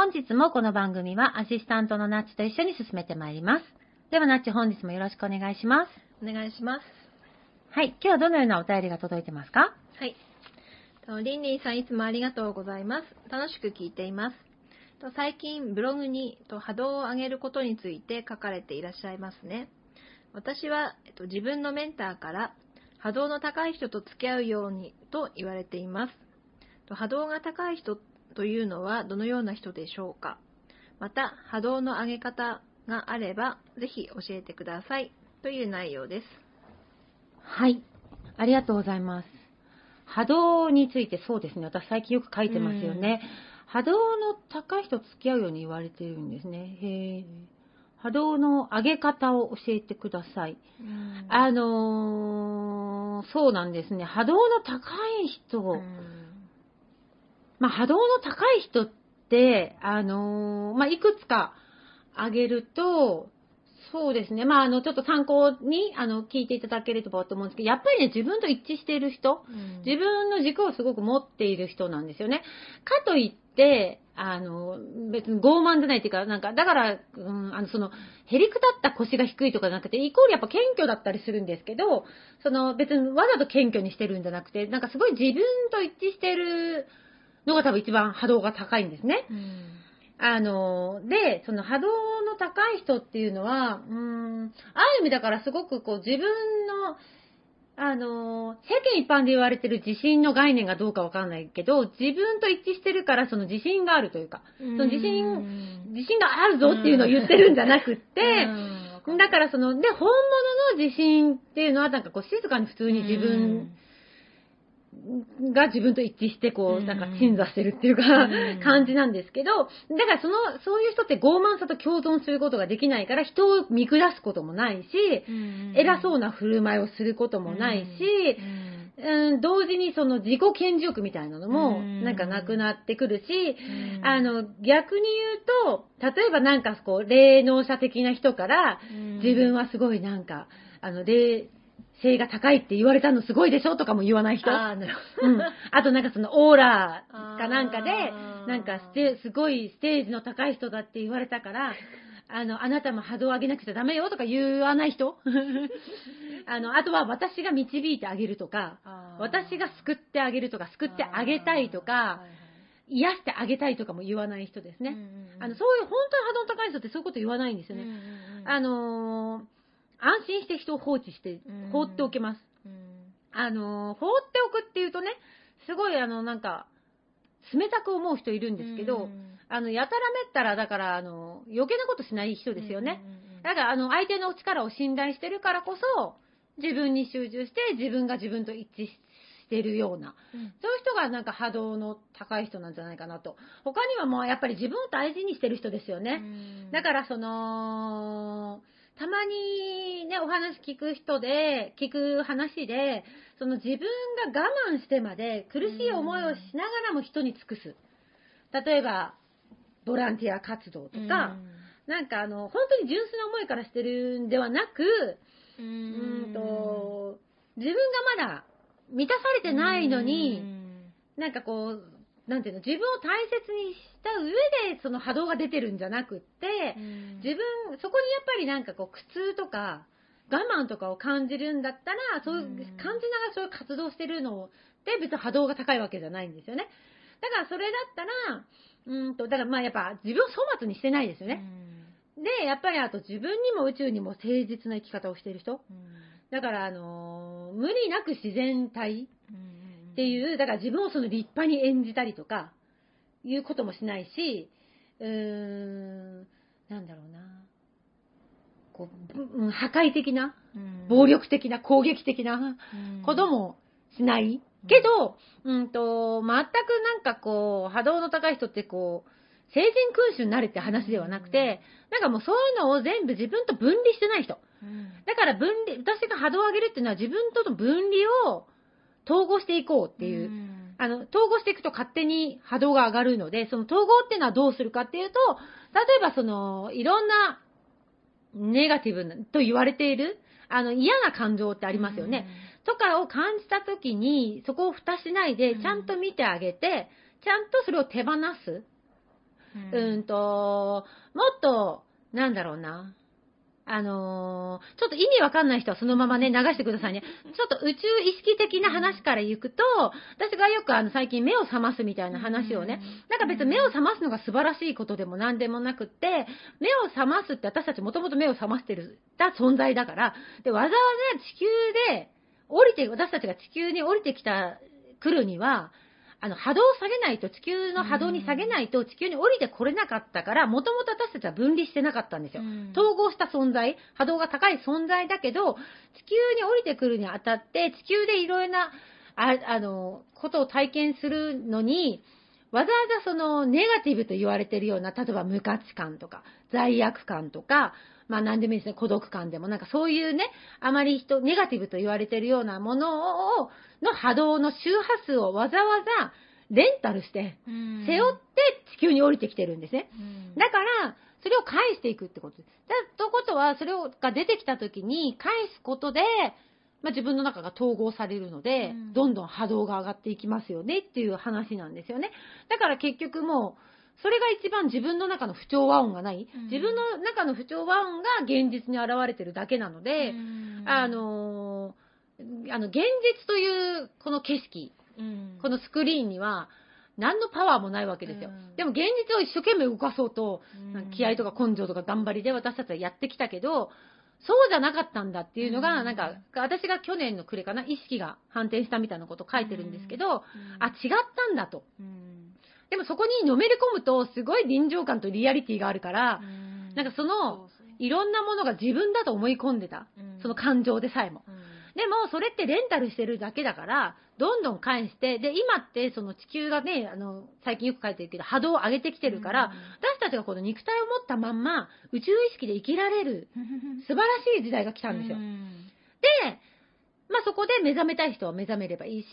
本日もこの番組はアシスタントのナッチと一緒に進めてまいります。ではナッチ本日もよろしくお願いします。お願いします。はい、今日はどのようなお便りが届いてますか？はい。とリンリンさんいつもありがとうございます。楽しく聞いています。と最近ブログにと波動を上げることについて書かれていらっしゃいますね。私は、えっと、自分のメンターから波動の高い人と付き合うようにと言われています。と波動が高い人というのはどのような人でしょうか？また、波動の上げ方があれば、ぜひ教えてください。という内容です。はい。ありがとうございます。波動についてそうですね。私最近よく書いてますよね。波動の高い人と付き合うように言われているんですね。へー波動の上げ方を教えてください。あのーそうなんですね。波動の高い人、まあ、波動の高い人って、あのーまあ、いくつか挙げると、そうですね。まあ、あの、ちょっと参考に、あの、聞いていただければと思うんですけど、やっぱりね、自分と一致している人、自分の軸をすごく持っている人なんですよね。かといって、あの、別に傲慢じゃないっていうか、なんか、だから、うん、あの、その、へりくたった腰が低いとかじゃなくて、イコールやっぱ謙虚だったりするんですけど、その、別にわざと謙虚にしてるんじゃなくて、なんかすごい自分と一致してるのが多分一番波動が高いんですね。あの、で、その波動の高い人っていうのは、うーん、ある意味だからすごくこう自分の、あの、世間一般で言われてる自信の概念がどうかわかんないけど、自分と一致してるからその自信があるというか、その自信、自信があるぞっていうのを言ってるんじゃなくって、だからその、で、本物の自信っていうのはなんかこう静かに普通に自分が自分と一致して、こう、うんなんか鎮座してるっていうか、うん。感じなんですけど、だからその、そういう人って傲慢さと共存することができないから、人を見下すこともないし、偉そうな振る舞いをすることもないし、うん、同時にその自己顕示欲みたいなのも、うん。なんかなくなってくるし、あの、逆に言うと、例えばなんかこう、霊能者的な人から、自分はすごいなんか、あの、霊性が高いって言われたのすごいでしょとかも言わない人。ああ、なるほうん。あとなんかそのオーラかなんかでなんかステすごいステージの高い人だって言われたから、あの、あなたも波動を上げなくちゃダメよとか言わない人 あの、あとは私が導いてあげるとか、私が救ってあげるとか、救ってあげたいとか、癒してあげたいとかも言わない人ですね。あの、そういう、本当に波動の高い人ってそういうこと言わないんですよね。あのー安心して人を放置してうん、放っておけます。あのー放っておくっていうとね、すごいあの、なんか、冷たく思う人いるんですけど、あの、やたらめったら、だから、あの、余計なことしない人ですよね。だから、あの、相手の力を信頼してるからこそ、自分に集中して、自分が自分と一致してるような、そういう人がなんか波動の高い人なんじゃないかなと。他にはもうやっぱり自分を大事にしてる人ですよね。だからその、たまにね、お話聞く人で、聞く話で、その自分が我慢してまで苦しい思いをしながらも人に尽くす。例えば、ボランティア活動とか、なんかあの、本当に純粋な思いからしてるんではなく、うん。と、自分がまだ満たされてないのに、なんかこう、なんていうの、自分を大切にした上でその波動が出てるんじゃなくって、自分、そこにやっぱりなんかこう苦痛とか我慢とかを感じるんだったら、そういう、うん感じながらそういう活動してるので別に波動が高いわけじゃないんですよね。だからそれだったら、うーんと、だからまあやっぱ自分を粗末にしてないですよね。で、やっぱりあと自分にも宇宙にも誠実な生き方をしてる人。だからあのー無理なく自然体っていう、だから自分をその立派に演じたりとか、いうこともしないし、うーん、なんだろうな。こう、ぶうん破壊的な、暴力的な、攻撃的なこともしない。けど、うんと、全くなんかこう、波動の高い人ってこう、成人君主になるって話ではなくて、なんかもうそういうのを全部自分と分離してない人。だから分離、私が波動を上げるっていうのは自分との分離を統合していこうっていう、あの、統合していくと勝手に波動が上がるので、その統合っていうのはどうするかっていうと、例えばその、いろんなネガティブなと言われている、あの、嫌な感情ってありますよね。とかを感じたときに、そこを蓋しないで、うんちゃんと見てあげて、ちゃんとそれを手放す。うんと、もっと、なんだろうな。あのーちょっと意味わかんない人はそのままね、流してくださいね。ちょっと宇宙意識的な話から行くと、私がよくあの最近目を覚ますみたいな話をね、なんか別に目を覚ますのが素晴らしいことでも何でもなくって、目を覚ますって私たちもともと目を覚ましてる、た存在だから、で、わざわざ地球で降りて、私たちが地球に降りてきた、来るには、あの、波動を下げないと、地球の波動に下げないと、地球に降りてこれなかったから、もともと私たちは分離してなかったんですよ。統合した存在、波動が高い存在だけど、地球に降りてくるにあたって、地球でいろいろな、ああの、ことを体験するのに、わざわざそのネガティブと言われているような、例えば無価値観とか、罪悪感とか、まあ何でもいいですね、孤独感でも、なんかそういうね、あまり人、ネガティブと言われているようなものを、の波動の周波数をわざわざレンタルして、背負って地球に降りてきてるんですね。だから、それを返していくってことです。だということは、それをが出てきたときに返すことで、まあ、自分の中が統合されるので、うんどんどん波動が上がっていきますよねっていう話なんですよね。だから結局もう、それが一番自分の中の不調和音がない、うん。自分の中の不調和音が現実に現れてるだけなので、あ、のーあの、現実というこの景色、このスクリーンには、何のパワーもないわけですよ。うん。でも現実を一生懸命動かそうと、うん。気合とか根性とか頑張りで私たちはやってきたけど、そうじゃなかったんだっていうのが、うん。なんか、私が去年の暮れかな、意識が反転したみたいなことを書いてるんですけど、あ、違ったんだと。でもそこにのめり込むと、すごい臨場感とリアリティがあるから、なんかその、いろんなものが自分だと思い込んでた。その感情でさえも。でも、それってレンタルしてるだけだから、どんどん返して、で、今って、その地球がね、あの、最近よく書いてるけど、波動を上げてきてるから、私たちがこの肉体を持ったまんま、宇宙意識で生きられる、素晴らしい時代が来たんですよ。で、まあそこで目覚めたい人は目覚めればいいし、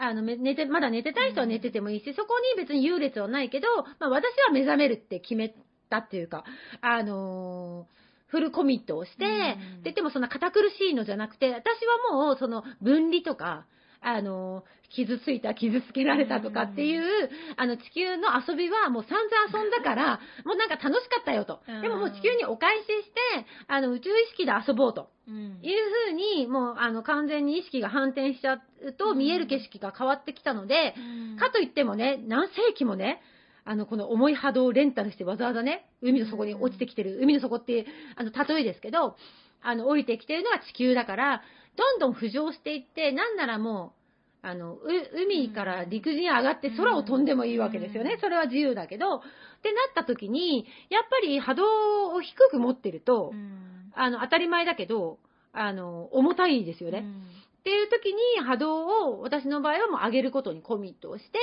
あの、め寝て、まだ寝てたい人は寝ててもいいし、そこに別に優劣はないけど、まあ私は目覚めるって決めたっていうか、あのーフルコミットをして、うん。で言ってもそんな堅苦しいのじゃなくて、私はもうその分離とか、あのー傷ついた、傷つけられたとかっていう、あの地球の遊びはもう散々遊んだから、もうなんか楽しかったよと。でももう地球にお返しして、あの宇宙意識で遊ぼうと。いうふうに、もう、あの、完全に意識が反転しちゃうと、うん。見える景色が変わってきたので、かといってもね、何世紀もね、あの、この重い波動をレンタルしてわざわざね、海の底に落ちてきてる、海の底っていう、あの、例えですけど、あの、降りてきてるのが地球だから、どんどん浮上していって、なんならもう、あの、う海から陸に上がって空を飛んでもいいわけですよね。うん。それは自由だけど、ってなった時に、やっぱり波動を低く持ってると、あの、当たり前だけど、あの、重たいですよね。っていう時に波動を私の場合はもう上げることにコミットをして、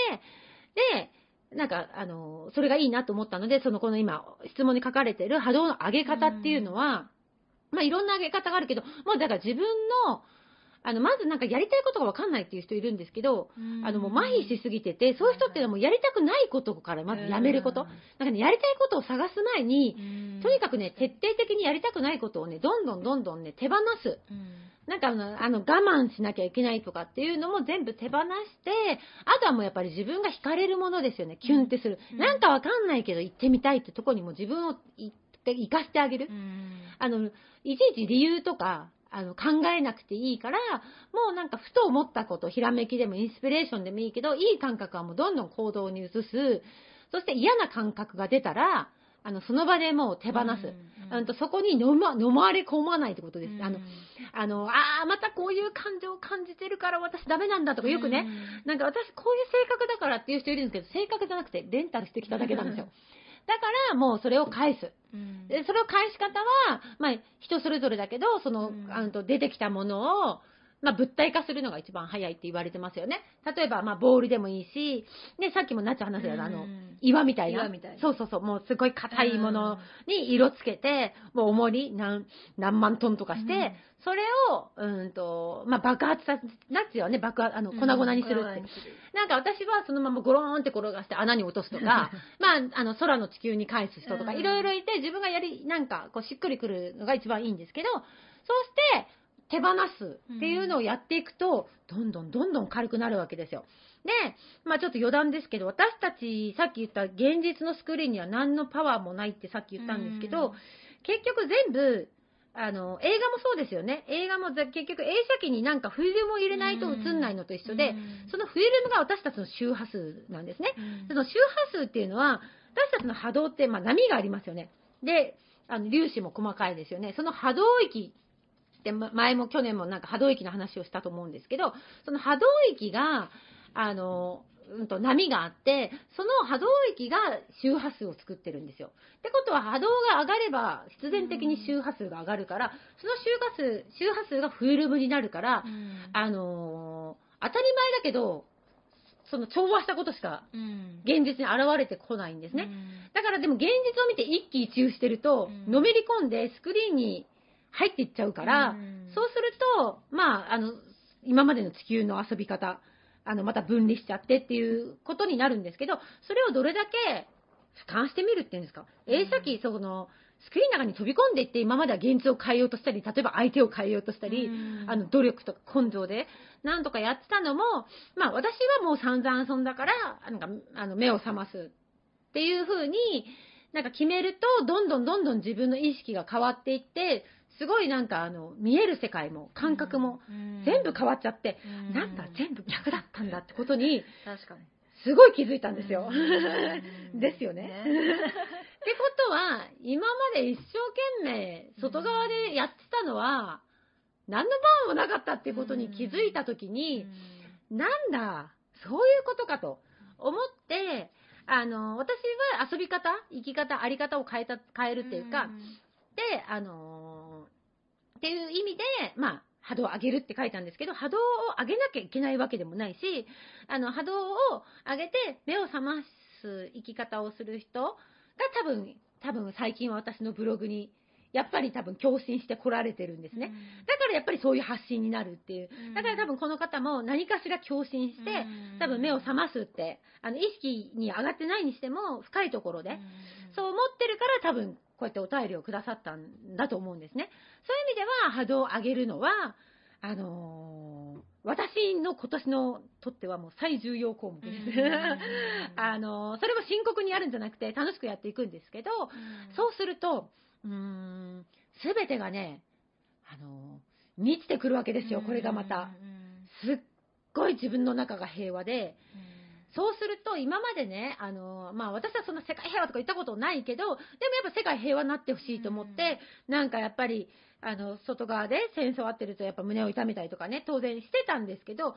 で、なんか、あの、それがいいなと思ったので、そのこの今、質問に書かれてる波動の上げ方っていうのは、まあいろんな上げ方があるけど、もうだから自分の、あの、まずなんかやりたいことがわかんないっていう人いるんですけど、うんあの、もう麻痺しすぎてて、そういう人っていうのはもうやりたくないことからまずやめること。うんなんかね、やりたいことを探す前に、うんとにかくね、徹底的にやりたくないことをね、どんどんどんどんね、手放す。うんなんかあの、あの我慢しなきゃいけないとかっていうのも全部手放して、あとはもうやっぱり自分が惹かれるものですよね。キュンってする。うんなんかわかんないけど行ってみたいってとこにも自分をい生かしてあげるう。んあの、いちいち理由とか、あの、考えなくていいから、もうなんかふと思ったこと、ひらめきでもインスピレーションでもいいけど、いい感覚はもうどんどん行動に移す。そして嫌な感覚が出たら、あの、その場でもう手放す。うんとそこに飲ま飲まれ込まないってことです。あの、あの、ああ、またこういう感情を感じてるから私ダメなんだとかよくね、なんか私こういう性格だからっていう人いるんですけど、性格じゃなくてレンタルしてきただけなんですよ。だからもうそれを返す。うんで、それを返し方は、まあ、人それぞれだけど、その、うんあの出てきたものを、まあ、物体化するのが一番早いって言われてますよね。例えば、まあ、ボールでもいいし、で、さっきもなっちゃん話したようなあの、うん岩みたいな。岩みたいなそうそうそう。もうすごい硬いものに色つけて、もう重り何、何万トンとかして、うんそれを、うんと、まあ、爆発さ、ナッチはね、爆発、あの、粉々にするって。なんか私はそのままゴローンって転がして穴に落とすとか、まあ、あの、空の地球に返す人とか、うんいろいろいて、自分がやり、なんか、こう、しっくりくるのが一番いいんですけど、そうして、手放すっていうのをやっていくと、どんどんどんどん軽くなるわけですよ。で、まあちょっと余談ですけど、私たち、さっき言った現実のスクリーンには何のパワーもないってさっき言ったんですけど、結局全部、あの、映画もそうですよね。映画もざ結局映写機になんかフィルムを入れないと映んないのと一緒で、そのフィルムが私たちの周波数なんですね。その周波数っていうのは、私たちの波動って、まあ、波がありますよね。で、あの、粒子も細かいですよね。その波動域前も去年もなんか波動域の話をしたと思うんですけど、その波動域が、あの、うんと波があって、その波動域が周波数を作ってるんですよ。ってことは波動が上がれば必然的に周波数が上がるから、その周波数、周波数がフィルムになるから、あのー当たり前だけど、その調和したことしか現実に現れてこないんですね。だからでも現実を見て一喜一憂してると、うんのめり込んでスクリーンに入っていっちゃうから、そうすると、まあ、あの、今までの地球の遊び方、あの、また分離しちゃってっていうことになるんですけど、それをどれだけ俯瞰してみるっていうんですか？うん。映写機、その、スクリーンの中に飛び込んでいって、今までは現実を変えようとしたり、例えば相手を変えようとしたり、あの、努力とか根性で、なんとかやってたのも、まあ私はもう散々遊んだから、なんか、あの、目を覚ますっていう風に、なんか決めると、どんどんどんどん自分の意識が変わっていって、すごいなんかあの、見える世界も、感覚も、全部変わっちゃって、なんだ、全部逆だったんだってことに、確かに。すごい気づいたんですよ。うん ですよね。ってことは、今まで一生懸命外側でやってたのは、何の番もなかったっていうことに気づいたときに、なんだ、そういうことかと思って、あの、私は遊び方、生き方、あり方を変えた、変えるっていうか、で、あのーっていう意味で、まあ、波動を上げるって書いたんですけど、波動を上げなきゃいけないわけでもないし、あの、波動を上げて目を覚ます生き方をする人が多分、多分最近は私のブログに、やっぱり多分共振して来られてるんですね。だからやっぱりそういう発信になるっていう。だから多分この方も何かしら共振して、多分目を覚ますって、あの、意識に上がってないにしても、深いところで、そう思ってるから多分こうやってお便りをくださったんだと思うんですね。そういう意味では波動を上げるのは、あのー私の今年のとってはもう最重要項目です。あのーそれも深刻にやるんじゃなくて楽しくやっていくんですけど、そうすると、うーん、すべてがね、あのー満ちてくるわけですよ、これがまた。すっごい自分の中が平和で、そうすると、今までね、あの、まあ私はそんな世界平和とか言ったことないけど、でもやっぱ世界平和になってほしいと思って、なんかやっぱり、あの、外側で戦争あってるとやっぱ胸を痛めたりとかね、当然してたんですけど、そう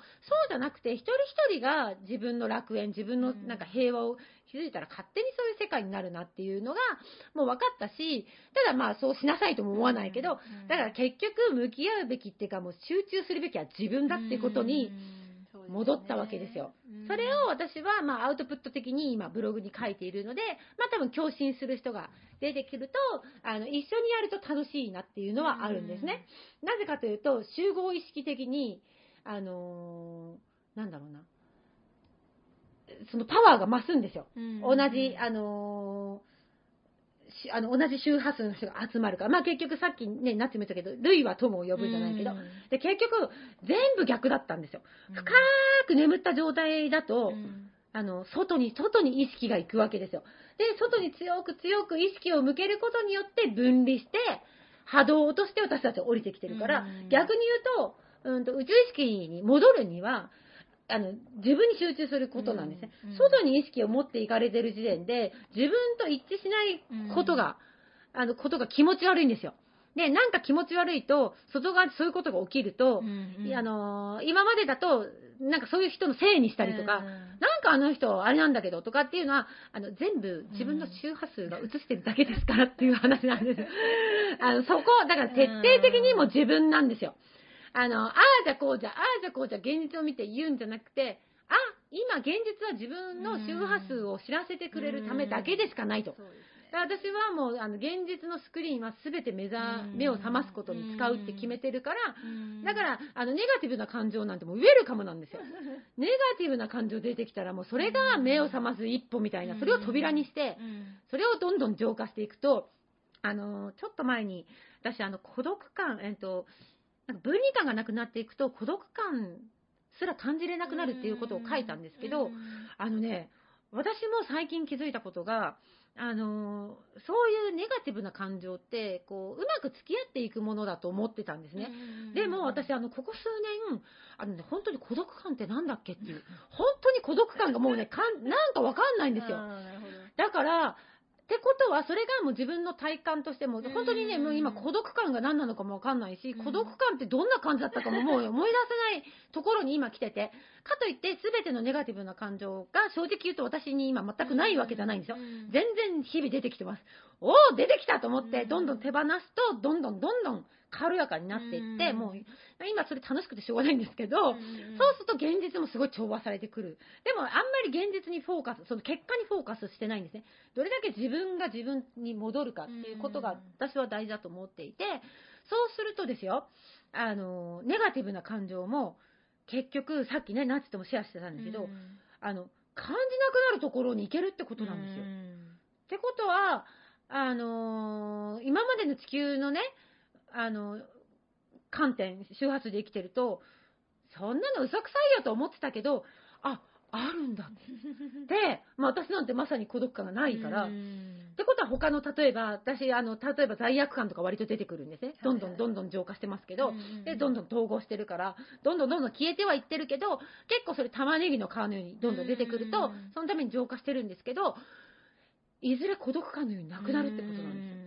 じゃなくて、一人一人が自分の楽園、自分のなんか平和を気づいたら勝手にそういう世界になるなっていうのが、もう分かったし、ただまあそうしなさいとも思わないけど、だから結局向き合うべきっていうかもう集中するべきは自分だっていうことに、戻ったわけですよ。それを私は、まあ、アウトプット的に今、ブログに書いているので、まあ、多分、共振する人が出てくると、あの、一緒にやると楽しいなっていうのはあるんですね。なぜかというと、集合意識的に、あのー、なんだろうな。そのパワーが増すんですよ。同じ、あのーあの、同じ周波数の人が集まるから。まあ結局さっきね、なっても言ったけど、類は友を呼ぶじゃないけど。で、結局、全部逆だったんですよ。深く眠った状態だと、あの、外に、外に意識が行くわけですよ。で、外に強く強く意識を向けることによって分離して、波動として私たちは降りてきてるから、逆に言うと、うんと宇宙意識に戻るには、あの、自分に集中することなんですね。うんうん、外に意識を持っていかれてる時点で、自分と一致しないことが、うん、あの、ことが気持ち悪いんですよ。で、なんか気持ち悪いと、外側でそういうことが起きると、うんうん、あの、今までだと、なんかそういう人のせいにしたりとか、うん、なんかあの人、あれなんだけどとかっていうのは、あの、全部自分の周波数が映してるだけですからっていう話なんですよ。あの、そこ、だから徹底的にも自分なんですよ。あの、ああじゃこうじゃ、ああじゃこうじゃ現実を見て言うんじゃなくて、あ、今現実は自分の周波数を知らせてくれるためだけでしかないと。私はもう、あの、現実のスクリーンは全て目ざ、目を覚ますことに使うって決めてるから、だから、あの、ネガティブな感情なんてもうウェルカムなんですよ。ネガティブな感情出てきたらもうそれが目を覚ます一歩みたいな、それを扉にして、それをどんどん浄化していくと、あの、ちょっと前に、私、あの、孤独感、えっと、なんか分離感がなくなっていくと孤独感すら感じれなくなるっていうことを書いたんですけど、あのね、私も最近気づいたことが、あのそういうネガティブな感情って、こう、うまく付き合っていくものだと思ってたんですね。でも私、あの、ここ数年、あのね、本当に孤独感ってなんだっけっていう、本当に孤独感がもうね、かんなんかわかんないんですよ。だから、ってことは、それがもう自分の体感としても、本当にね、もう今孤独感が何なのかもわかんないし、孤独感ってどんな感じだったかももう思い出せないところに今来てて、かといって全てのネガティブな感情が正直言うと私に今全くないわけじゃないんですよ。全然日々出てきてます。おお出てきたと思って、どんどん手放すと、どんどんどんどん軽やかになっていって、もう、今それ楽しくてしょうがないんですけど、そうすると現実もすごい調和されてくる。でもあんまり現実にフォーカス、その結果にフォーカスしてないんですね。どれだけ自分が自分に戻るかっていうことが私は大事だと思っていて、そうするとですよ、あの、ネガティブな感情も、結局、さっきね、ナチともシェアしてたんだけど、あの、感じなくなるところに行けるってことなんですよ。ってことは、あのー、今までの地球のね、あの、観点、周波数で生きてると、そんなの嘘くさいよと思ってたけど、あ、あるんだって。まあ私なんてまさに孤独感がないから。ってことは他の、例えば、私、あの、例えば罪悪感とか割と出てくるんですね。どんどんどんどん浄化してますけど、で、どんどん統合してるから、どんどんどんどん消えてはいってるけど、結構それ玉ねぎの皮のようにどんどん出てくると、そのために浄化してるんですけど、いずれ孤独感のようになくなるってことなんですよ。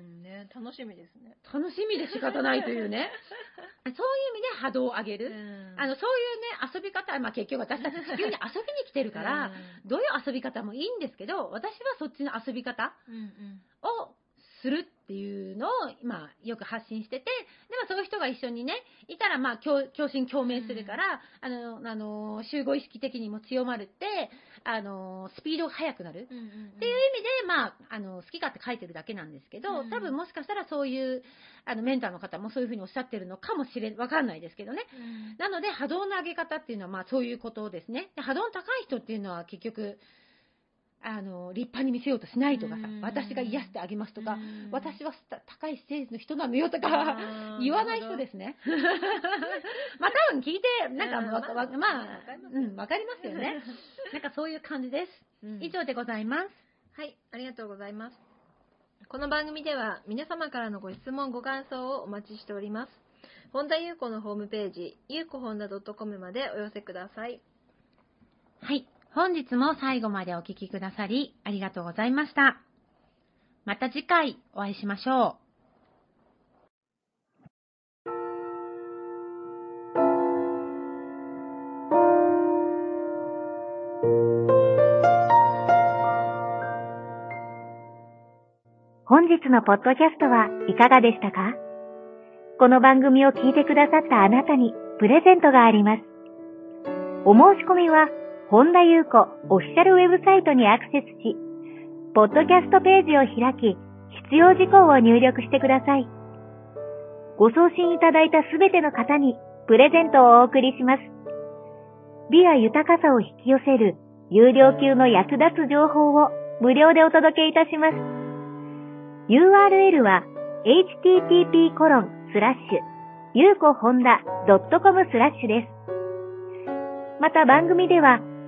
ね。楽しみですね。楽しみで仕方ないというね。そういう意味で波動を上げる。あの、そういうね、遊び方、まあ結局私たち地球に遊びに来てるから、どういう遊び方もいいんですけど、私はそっちの遊び方をするっていうのを、まあ、よく発信してて、でもそういう人が一緒にね、いたら、まあ、共振共鳴するから、うん、あの、あの、集合意識的にも強まるって、あの、スピードが速くなる、っていう意味で、まあ、あの、好き勝手書いてるだけなんですけど、多分もしかしたらそういう、あの、メンターの方もそういうふうにおっしゃってるのかもしれん、わかんないですけどね。なので、波動の上げ方っていうのは、まあ、そういうことですね。で波動の高い人っていうのは結局、あの、立派に見せようとしないとかさ、私が癒してあげますとか、私は高いステージの人なのよとか、言わない人ですね。まあ多分聞いて、なんかわ、まあ、うん、わかりますよね。なんかそういう感じです。以上でございます。はい、ありがとうございます。この番組では皆様からのご質問、ご感想をお待ちしております。本田優子のホームページ、ゆうこ本田 .com までお寄せください。はい。本日も最後までお聴きくださりありがとうございました。また次回お会いしましょう。本日のポッドキャストはいかがでしたか？この番組を聞いてくださったあなたにプレゼントがあります。お申し込みは、本田優子オフィシャルウェブサイトにアクセスし、ポッドキャストページを開き、必要事項を入力してください。ご送信いただいたすべての方にプレゼントをお送りします。美や豊かさを引き寄せる有料級の役立つ情報を無料でお届けいたします。URL は http コロンスラッシュゆうこほんだ .com スラッシュです。また番組では、